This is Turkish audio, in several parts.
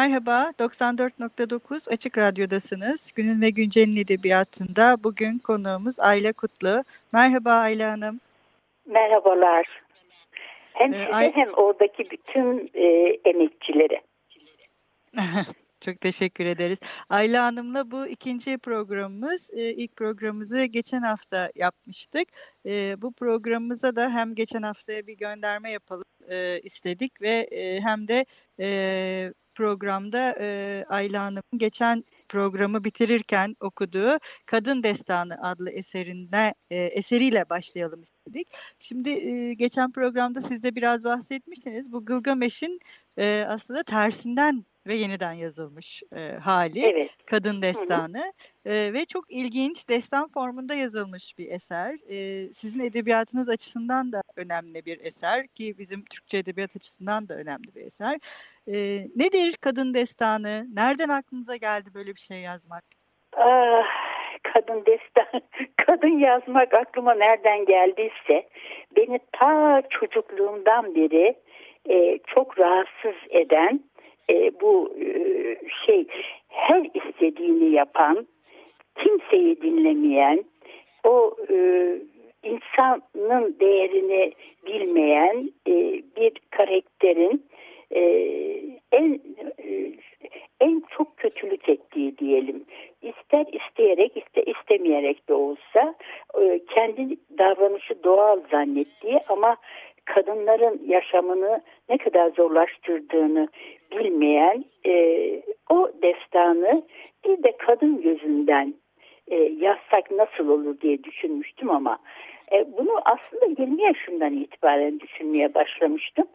Merhaba, 94.9 Açık Radyo'dasınız. Günün ve Güncel'in edebiyatında bugün konuğumuz Ayla Kutlu. Merhaba Ayla Hanım. Merhabalar. Hem ee, size Ay... hem oradaki bütün e, emekçilere. Çok teşekkür ederiz. Ayla Hanım'la bu ikinci programımız. Ee, ilk programımızı geçen hafta yapmıştık. Ee, bu programımıza da hem geçen haftaya bir gönderme yapalım e, istedik ve e, hem de e, programda e, Ayla Hanım'ın geçen programı bitirirken okuduğu Kadın Destanı adlı eserinde e, eseriyle başlayalım istedik. Şimdi e, geçen programda siz de biraz bahsetmiştiniz. Bu Gılgameş'in e, aslında tersinden ve yeniden yazılmış e, hali evet. Kadın Destanı E, ve çok ilginç destan formunda yazılmış bir eser. E, sizin edebiyatınız açısından da önemli bir eser ki bizim Türkçe edebiyat açısından da önemli bir eser. E, nedir Kadın Destanı? Nereden aklınıza geldi böyle bir şey yazmak? Ah, kadın destan, kadın yazmak aklıma nereden geldiyse beni ta çocukluğumdan beri e, çok rahatsız eden e, bu e, şey her istediğini yapan, kimseyi dinlemeyen, o e, insanın değerini bilmeyen e, bir karakterin e, en e, en çok kötülük ettiği diyelim. İster isteyerek ister istemeyerek de olsa e, kendi davranışı doğal zannettiği ama kadınların yaşamını ne kadar zorlaştırdığını bilmeyen e, o destanı bir de kadın gözünden e, yazsak nasıl olur diye düşünmüştüm ama e, bunu aslında 20 yaşından itibaren düşünmeye başlamıştım.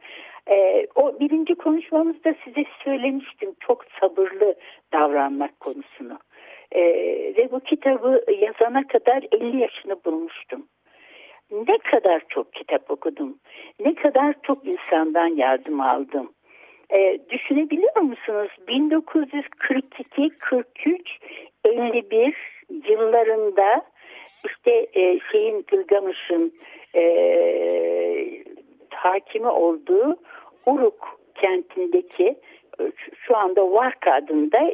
E, o birinci konuşmamızda size söylemiştim çok sabırlı davranmak konusunu. E, ve bu kitabı yazana kadar 50 yaşını bulmuştum ne kadar çok kitap okudum, ne kadar çok insandan yardım aldım. E, düşünebiliyor musunuz? 1942, 43, 51 yıllarında işte e, şeyin Gılgamış'ın e, hakimi olduğu Uruk kentindeki şu anda Varka adında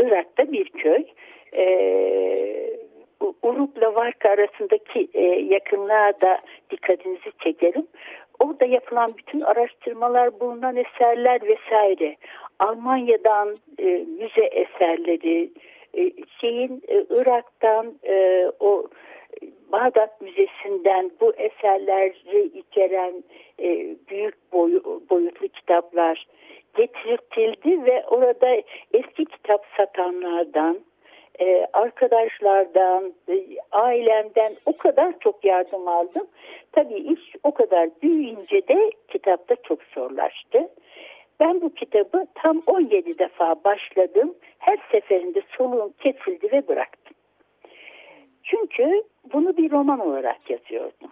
Irak'ta bir köy. E, Urup'la Varka arasındaki e, yakınlığa da dikkatinizi çekerim. Orada yapılan bütün araştırmalar, bulunan eserler vesaire. Almanya'dan e, müze eserleri, e, şeyin e, Irak'tan e, o Bağdat Müzesi'nden bu eserleri içeren e, büyük boy, boyutlu kitaplar getirildi ve orada eski kitap satanlardan e, arkadaşlardan, e, ailemden o kadar çok yardım aldım. Tabii iş o kadar büyüyünce de kitapta çok zorlaştı. Ben bu kitabı tam 17 defa başladım. Her seferinde soluğum kesildi ve bıraktım. Çünkü bunu bir roman olarak yazıyordum.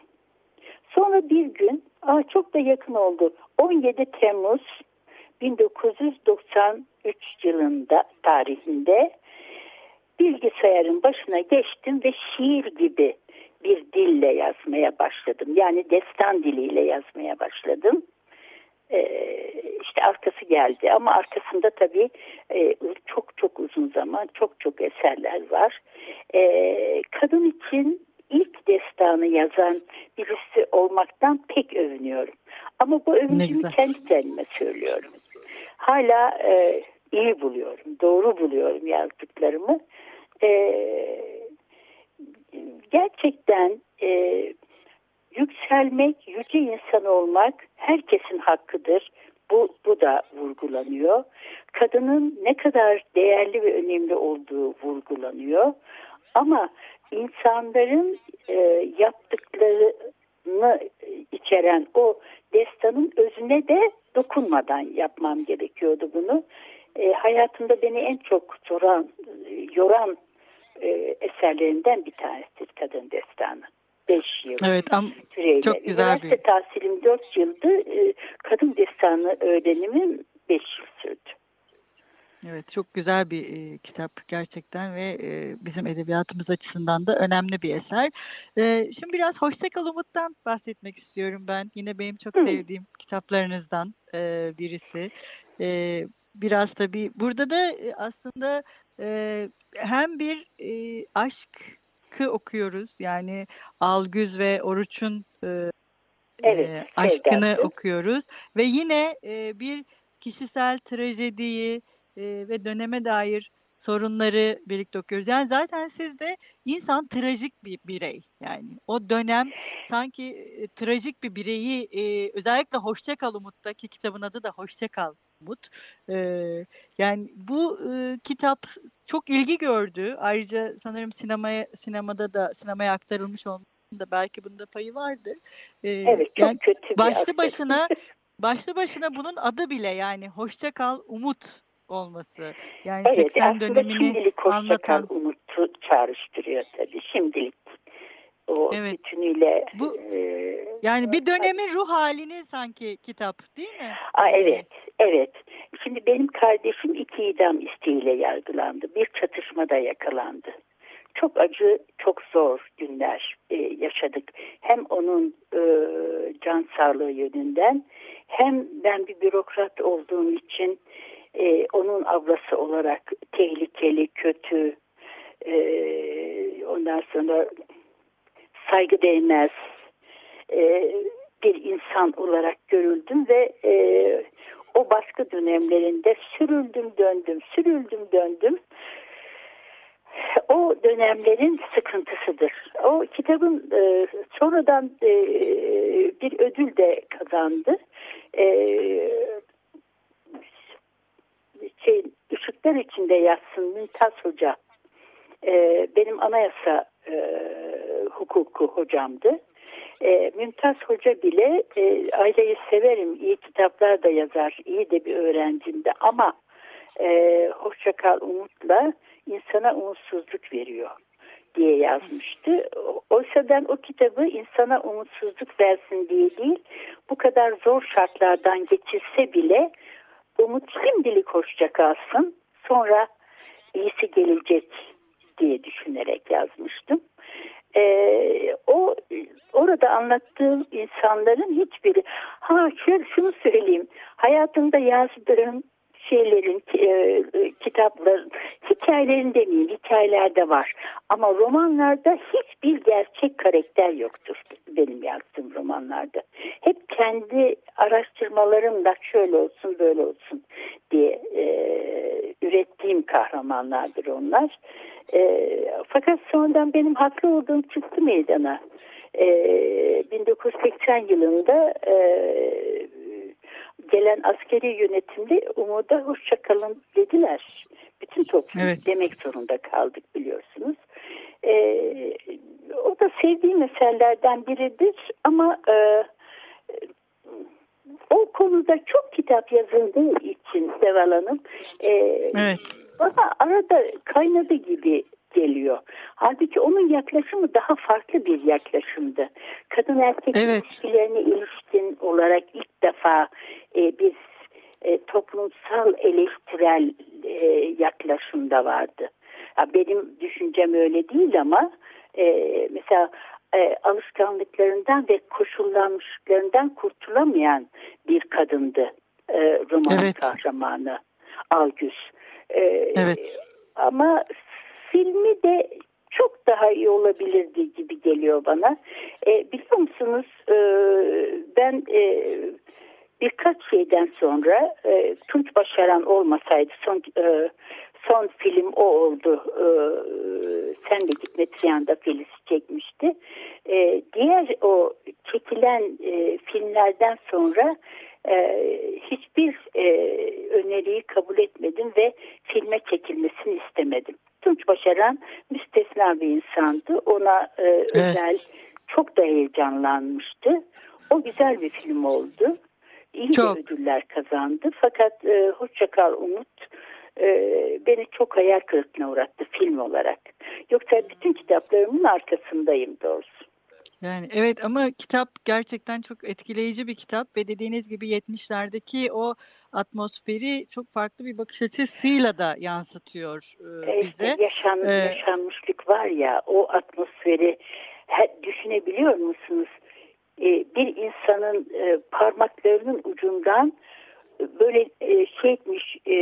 Sonra bir gün, aa çok da yakın oldu. 17 Temmuz 1993 yılında tarihinde bilgisayarın başına geçtim ve şiir gibi bir dille yazmaya başladım. Yani destan diliyle yazmaya başladım. Ee, işte arkası geldi ama arkasında tabii e, çok çok uzun zaman çok çok eserler var. Ee, kadın için ilk destanı yazan birisi olmaktan pek övünüyorum. Ama bu övüncümü kendi kendime söylüyorum. Hala e, iyi buluyorum, doğru buluyorum yazdıklarımı e, gerçekten e, yükselmek, yüce insan olmak herkesin hakkıdır. Bu, bu da vurgulanıyor. Kadının ne kadar değerli ve önemli olduğu vurgulanıyor. Ama insanların e, yaptıklarını içeren o destanın özüne de dokunmadan yapmam gerekiyordu bunu. E, hayatımda beni en çok soran, yoran e, eserlerinden bir tanesidir Kadın Destanı. 5 yıl evet, am süreyle. Çok güzel Üniversite bir... tahsilim 4 yıldı. E, kadın Destanı öğrenimim 5 yıl sürdü. Evet çok güzel bir e, kitap gerçekten ve e, bizim edebiyatımız açısından da önemli bir eser. E, şimdi biraz Hoşçakal Umut'tan bahsetmek istiyorum ben. Yine benim çok sevdiğim kitaplarınızdan e, birisi. E, biraz tabii burada da aslında e, hem bir e, aşkı okuyoruz yani Algüz ve Oruç'un e, Evet, e, aşkını sevdası. okuyoruz ve yine e, bir kişisel trajediyi e, ve döneme dair sorunları birlikte okuyoruz. Yani zaten siz de insan trajik bir birey. Yani o dönem sanki e, trajik bir bireyi e, özellikle Hoşça Kal Umut'ta ki kitabın adı da Hoşça Kal Umut. E, yani bu e, kitap çok ilgi gördü. Ayrıca sanırım sinemaya sinemada da sinemaya aktarılmış olmasında belki bunda payı vardır. E, Evet çok yani kötü bir başlı aktör. başına başlı başına bunun adı bile yani Hoşça Kal Umut olması. Yani Evet 80 aslında dönemini şimdilik hoşçakal anlatan umutu çağrıştırıyor tabii. Şimdilik o Evet. bütünüyle Bu- e, yani bir dönemin ruh halini sanki kitap değil mi? Aa, evet, evet. Şimdi benim kardeşim iki idam isteğiyle yargılandı. Bir çatışmada yakalandı. Çok acı, çok zor günler e, yaşadık. Hem onun e, can sağlığı yönünden hem ben bir bürokrat olduğum için e, onun ablası olarak tehlikeli, kötü, e, ondan sonra saygı değmez e, bir insan olarak görüldüm ve e, o baskı dönemlerinde sürüldüm döndüm, sürüldüm döndüm. O dönemlerin sıkıntısıdır. O kitabın e, sonradan e, bir ödül de kazandı. E, şey, Işıklar içinde yatsın Mümtaz Hoca. E, benim anayasa e, hukuku hocamdı. E, Mümtaz Hoca bile e, aileyi severim, iyi kitaplar da yazar, iyi de bir öğrencimdi ama e, Hoşçakal Umut'la insana umutsuzluk veriyor diye yazmıştı. Oysa ben o kitabı insana umutsuzluk versin diye değil, bu kadar zor şartlardan geçirse bile umut şimdilik hoşça kalsın, sonra iyisi gelecek diye düşünerek yazmıştım. Ee, o orada anlattığım insanların hiçbiri ha şöyle şunu söyleyeyim. Hayatımda yazdığım şeylerin e, kitapların hikayelerin demeyeyim hikayelerde var. Ama romanlarda hiçbir gerçek karakter yoktur benim yazdığım romanlarda. Hep kendi araştırmalarımla şöyle olsun böyle olsun diye e, ürettiğim kahramanlardır onlar. E, fakat sonradan benim haklı olduğum çıktı meydana. E, 1980 yılında e, gelen askeri yönetimde umuda hoşçakalın dediler. Bütün toplum Evet. demek zorunda kaldık biliyorsunuz. E, o da sevdiğim eserlerden biridir ama e, o konuda çok kitap yazıldığı için Seval Hanım e, Evet. bana arada kaynadı gibi geliyor. Halbuki onun yaklaşımı daha farklı bir yaklaşımdı. Kadın erkek Evet. ilişkilerine ilişkin olarak ilk defa e, bir e, toplumsal eleştirel e, yaklaşımda vardı. Ya benim düşüncem öyle değil ama e, mesela e, alışkanlıklarından ve koşullanmışlıklarından kurtulamayan bir kadındı e, roman Evet. kahramanı Algüz. E, Evet. Ama filmi de çok daha iyi olabilirdi gibi geliyor bana. E, biliyor musunuz e, ben e, birkaç şeyden sonra e, Tunç Başaran olmasaydı son e, son film o oldu. E, Sen de gitme Triyan'da Feliz çekmişti. E, diğer o çekilen e, filmlerden sonra e, hiçbir e, öneriyi kabul etmedim ve filme çekilmesini istemedim. Tunç başaran müstesna bir insandı. Ona e, özel çok da heyecanlanmıştı. O güzel bir film oldu. İyi Çok. de ödüller kazandı. Fakat e, Hoşça Kal Umut e, beni çok hayal kırıklığına uğrattı film olarak. Yoksa bütün kitaplarımın arkasındayım doğrusu. Yani evet ama kitap gerçekten çok etkileyici bir kitap ve dediğiniz gibi 70'lerdeki o atmosferi çok farklı bir bakış açısıyla da yansıtıyor e, bize. yaşan, Ee, yaşanmışlık var ya o atmosferi düşünebiliyor musunuz? E, bir insanın e, parmaklarının ucundan e, böyle e, şey etmiş, e,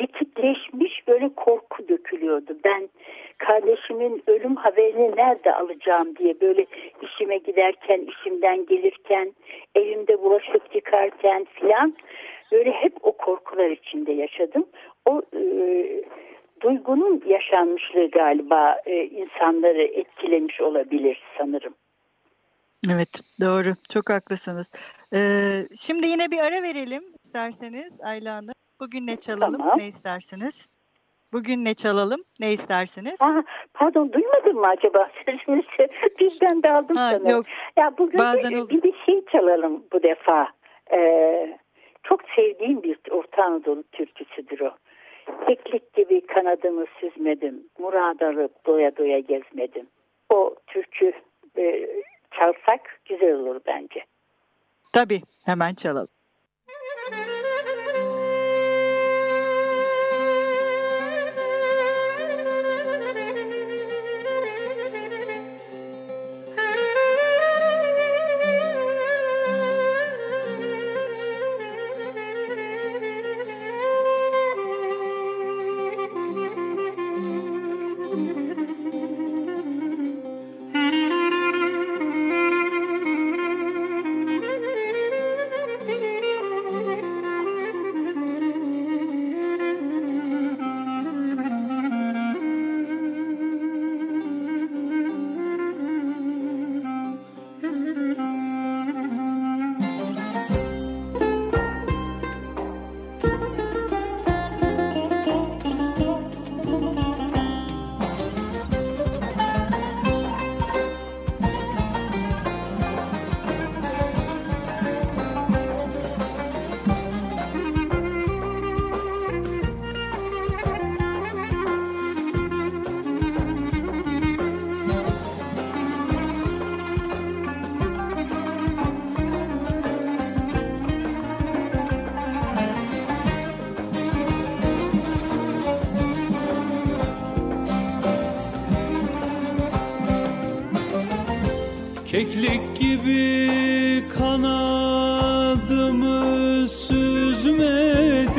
likitleşmiş böyle korku dökülüyordu. Ben kardeşimin ölüm haberini nerede alacağım diye böyle işime giderken, işimden gelirken, evimde bulaşık yıkarken filan böyle hep o korkular içinde yaşadım. O e, duygunun yaşanmışlığı galiba e, insanları etkilemiş olabilir sanırım. Evet doğru çok haklısınız. Ee, şimdi yine bir ara verelim isterseniz Ayla Hanım. Bugün ne çalalım Tamam. ne istersiniz? Bugün ne çalalım ne istersiniz? Aa, pardon duymadın mı acaba sözünüzü birden daldım Ha, sanırım. yok Ya bugün Bazen olur. bir de şey çalalım bu defa. Ee, çok sevdiğim bir Orta Anadolu türküsüdür o. Keklik gibi kanadımı süzmedim, murad alıp doya doya gezmedim. O türkü e, çalsak güzel olur bence. tabii hemen çalalım. Keklik gibi kanadımı süzmedim.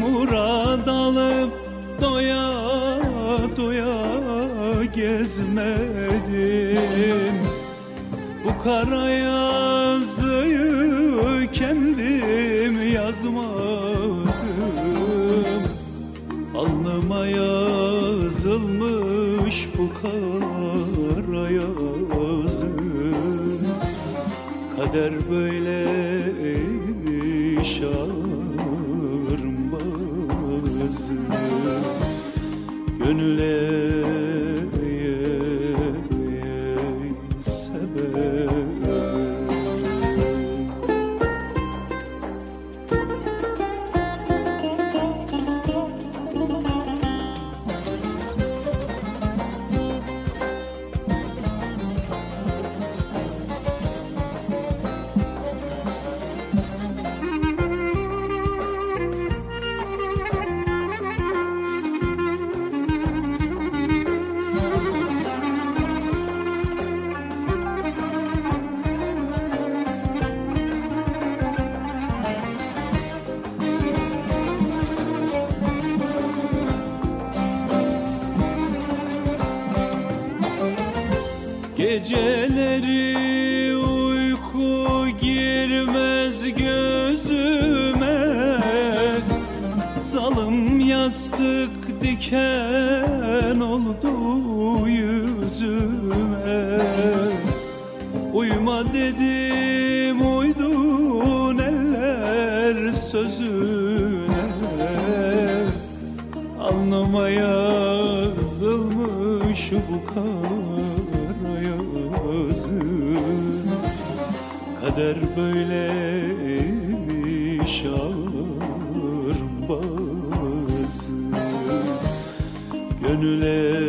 Murad alıp doya doya gezmedim. Bu kara yazıyı kendim Kader böyleymiş ağırmazı Gönüle yastık diken oldu yüzüme. Uyuma dedim uydun eller sözüne. Alnım Alnıma yazılmış bu kara yazı. Kader böyleymiş Gönüle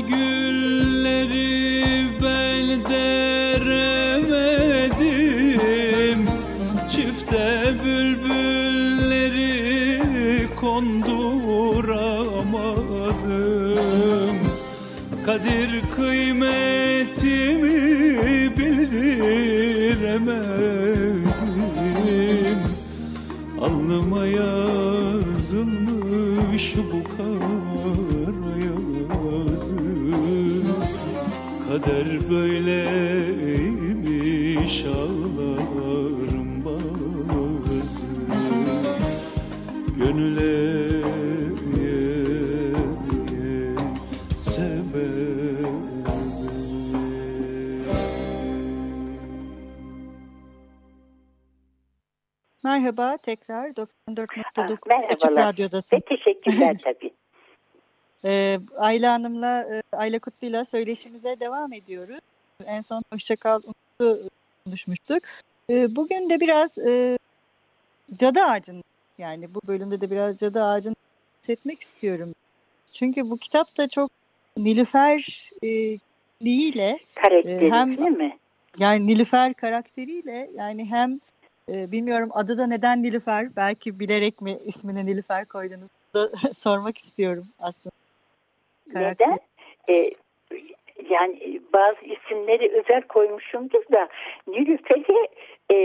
gülleri ben deremedim Çifte bülbülleri konduramadım. Kadir kıymetimi bildiremedim. Alnıma yazılmış bu kara Kader böyleymiş ağlarım bazı Gönüle Merhaba tekrar 94.9 Açık Merhabalar Radyo'dasın. ve teşekkürler tabii. Ee, Ayla Hanım'la, e, Ayla Kutlu'yla söyleşimize devam ediyoruz. En son Hoşçakal Umut'u konuşmuştuk. Ee, bugün de biraz e, cadı ağacın, yani bu bölümde de biraz cadı ağacını bahsetmek istiyorum. Çünkü bu kitap da çok Nilüfer e, ile Karakteri hem- değil mi? yani Nilüfer karakteriyle yani hem e, bilmiyorum adı da neden Nilüfer belki bilerek mi ismini Nilüfer koydunuz da sormak istiyorum aslında. Karakter. Neden? Ee, yani bazı isimleri özel koymuşumdur da Nilüfer'e e,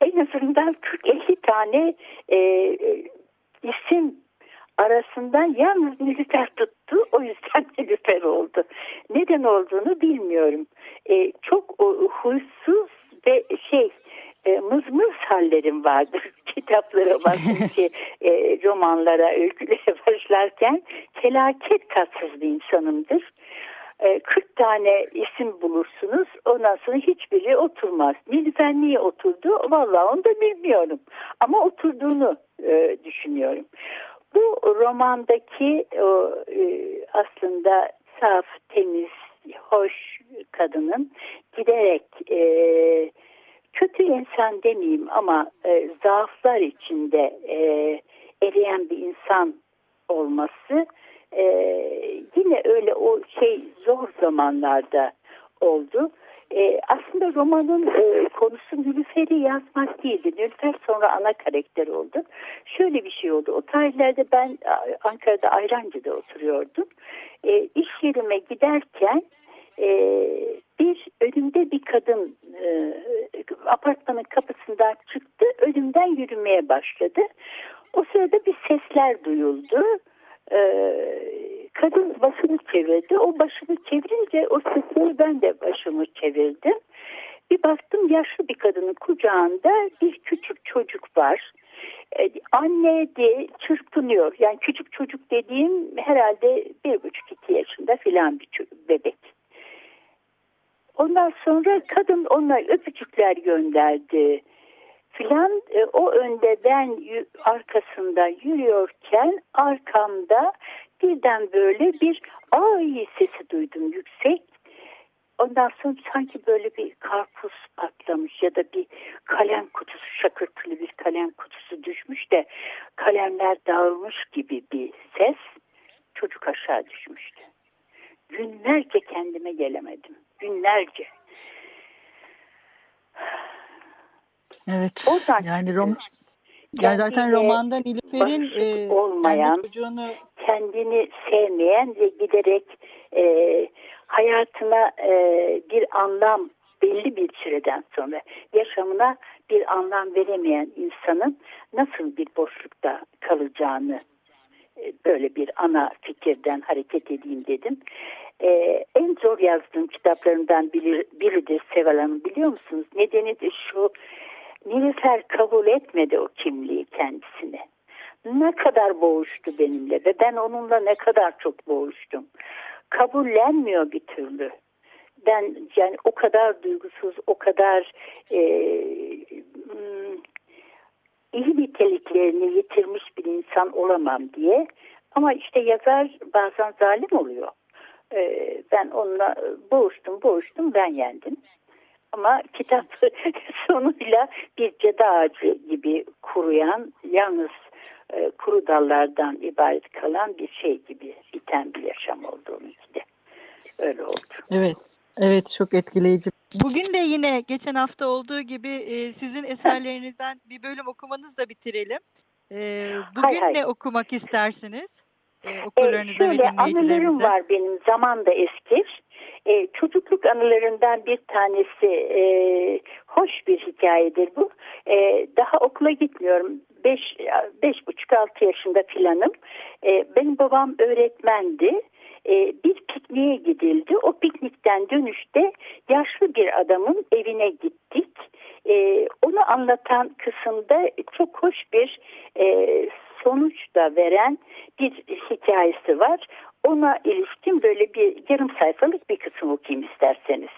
en azından 40-50 tane e, isim arasından yalnız Nilüfer tuttu. O yüzden Nilüfer oldu. Neden olduğunu bilmiyorum. E, çok o, huysuz ve şey e, mızmız hallerim vardır kitaplara bakınca e, romanlara, öykülere başlarken felaket tatsız bir insanımdır. E, 40 tane isim bulursunuz ondan sonra hiçbiri oturmaz. Nilüfer niye oturdu? Vallahi onu da bilmiyorum. Ama oturduğunu e, düşünüyorum. Bu romandaki o, e, aslında saf, temiz, hoş kadının giderek e, kötü insan demeyeyim ama e, zaaflar içinde e, eriyen bir insan olması e, yine öyle o şey zor zamanlarda oldu. E, aslında romanın e, konusu Nilüfer'i yazmak değildi. Nilüfer sonra ana karakter oldu. Şöyle bir şey oldu. O tarihlerde ben Ankara'da Ayrancı'da oturuyordum. E, iş yerime giderken e, bir önümde bir kadın e, apartmanın kapısından çıktı. Önümden yürümeye başladı. O sırada bir sesler duyuldu. Ee, kadın başını çevirdi. O başını çevirince o sesleri ben de başımı çevirdim. Bir baktım yaşlı bir kadının kucağında bir küçük çocuk var. Ee, anne de çırpınıyor. Yani küçük çocuk dediğim herhalde bir buçuk iki yaşında filan bir bebek. Ondan sonra kadın ona öpücükler gönderdi filan e, o önde ben arkasında yürüyorken arkamda birden böyle bir ay sesi duydum yüksek. Ondan sonra sanki böyle bir karpuz patlamış ya da bir kalem kutusu şakırtılı bir kalem kutusu düşmüş de kalemler dağılmış gibi bir ses çocuk aşağı düşmüştü. Günlerce kendime gelemedim. Günlerce. Evet. Oradan Yani rom Yani zaten romanda Nilüfer'in e, olmayan, çocuğunu kendini sevmeyen ve giderek e, hayatına e, bir anlam belli bir süreden sonra yaşamına bir anlam veremeyen insanın nasıl bir boşlukta kalacağını e, böyle bir ana fikirden hareket edeyim dedim. E, en zor yazdığım kitaplarından biri, biridir Seval Hanım biliyor musunuz? Nedeni de şu Nilüfer kabul etmedi o kimliği kendisine. Ne kadar boğuştu benimle ve ben onunla ne kadar çok boğuştum. Kabullenmiyor bir türlü. Ben yani o kadar duygusuz, o kadar e, hmm, iyi niteliklerini yitirmiş bir insan olamam diye. Ama işte yazar bazen zalim oluyor. Ee, ben onunla boğuştum boğuştum ben yendim. Ama kitap sonuyla bir ceda ağacı gibi kuruyan yalnız e, kuru dallardan ibaret kalan bir şey gibi biten bir yaşam oldu onunki de. Öyle oldu. Evet. Evet çok etkileyici. Bugün de yine geçen hafta olduğu gibi e, sizin eserlerinizden bir bölüm okumanızı da bitirelim. E, bugün Hay hay. ne okumak istersiniz? E, okurlarınıza ve şöyle anılarım dinleyicilerimize. var benim zaman da eskir. Ee, çocukluk anılarından bir tanesi e, hoş bir hikayedir bu. Ee, daha okula gitmiyorum. Beş, beş buçuk altı yaşında filanım. Ee, benim babam öğretmendi. Ee, bir pikniğe gidildi. O piknikten dönüşte yaşlı bir adamın evine gittik. Ee, onu anlatan kısımda çok hoş bir e, sonuç da veren bir hikayesi var. Ona ilişkin böyle bir yarım sayfalık bir kısım okuyayım isterseniz.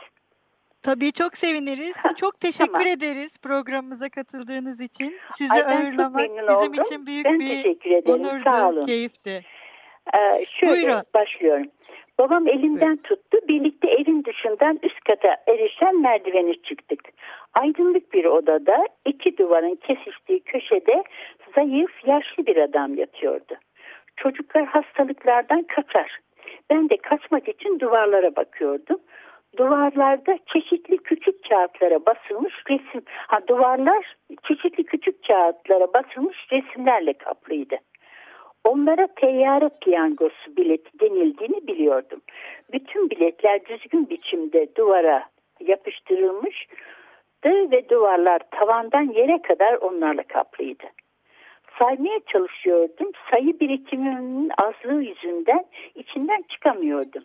Tabii çok seviniriz. Çok teşekkür tamam. ederiz programımıza katıldığınız için. Sizi Ay, ağırlamak bizim oldum. için büyük Ben bir onurdu, keyifti. Ee, şöyle Buyurun. başlıyorum. Babam elimden tuttu. Birlikte evin dışından üst kata erişen merdiveni çıktık. Aydınlık bir odada iki duvarın kesiştiği köşede zayıf yaşlı bir adam yatıyordu. Çocuklar hastalıklardan kaçar. Ben de kaçmak için duvarlara bakıyordum. Duvarlarda çeşitli küçük kağıtlara basılmış resim. Ha duvarlar çeşitli küçük kağıtlara basılmış resimlerle kaplıydı. Onlara teyyare piyangosu bileti denildiğini biliyordum. Bütün biletler düzgün biçimde duvara yapıştırılmış ve duvarlar tavandan yere kadar onlarla kaplıydı. Saymaya çalışıyordum. Sayı birikiminin azlığı yüzünden içinden çıkamıyordum.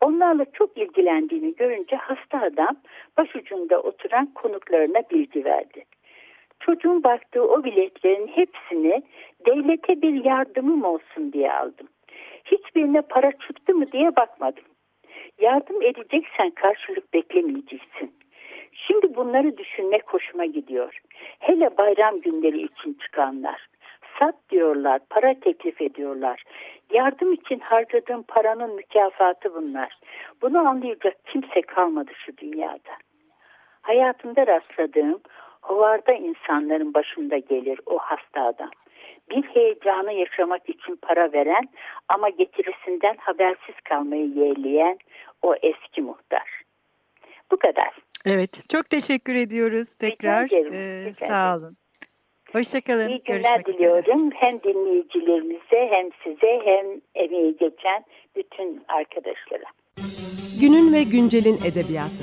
Onlarla çok ilgilendiğini görünce hasta adam başucunda oturan konuklarına bilgi verdi. Çocuğun baktığı o biletlerin hepsini devlete bir yardımım olsun diye aldım. Hiçbirine para çıktı mı diye bakmadım. Yardım edeceksen karşılık beklemeyeceksin. Şimdi bunları düşünmek hoşuma gidiyor. Hele bayram günleri için çıkanlar. Sat diyorlar, para teklif ediyorlar. Yardım için harcadığım paranın mükafatı bunlar. Bunu anlayacak kimse kalmadı şu dünyada. Hayatımda rastladığım hovarda insanların başında gelir o hasta adam. Bir heyecanı yaşamak için para veren ama getirisinden habersiz kalmayı yeğleyen o eski muhtar. Bu kadar. Evet, çok teşekkür ediyoruz tekrar. ederim, Ee, rica sağ ederim. olun. Hoşçakalın. İyi günler Görüşmek üzere. diliyorum. Hem dinleyicilerimize hem size hem emeği geçen bütün arkadaşlara. Günün ve güncelin edebiyatı.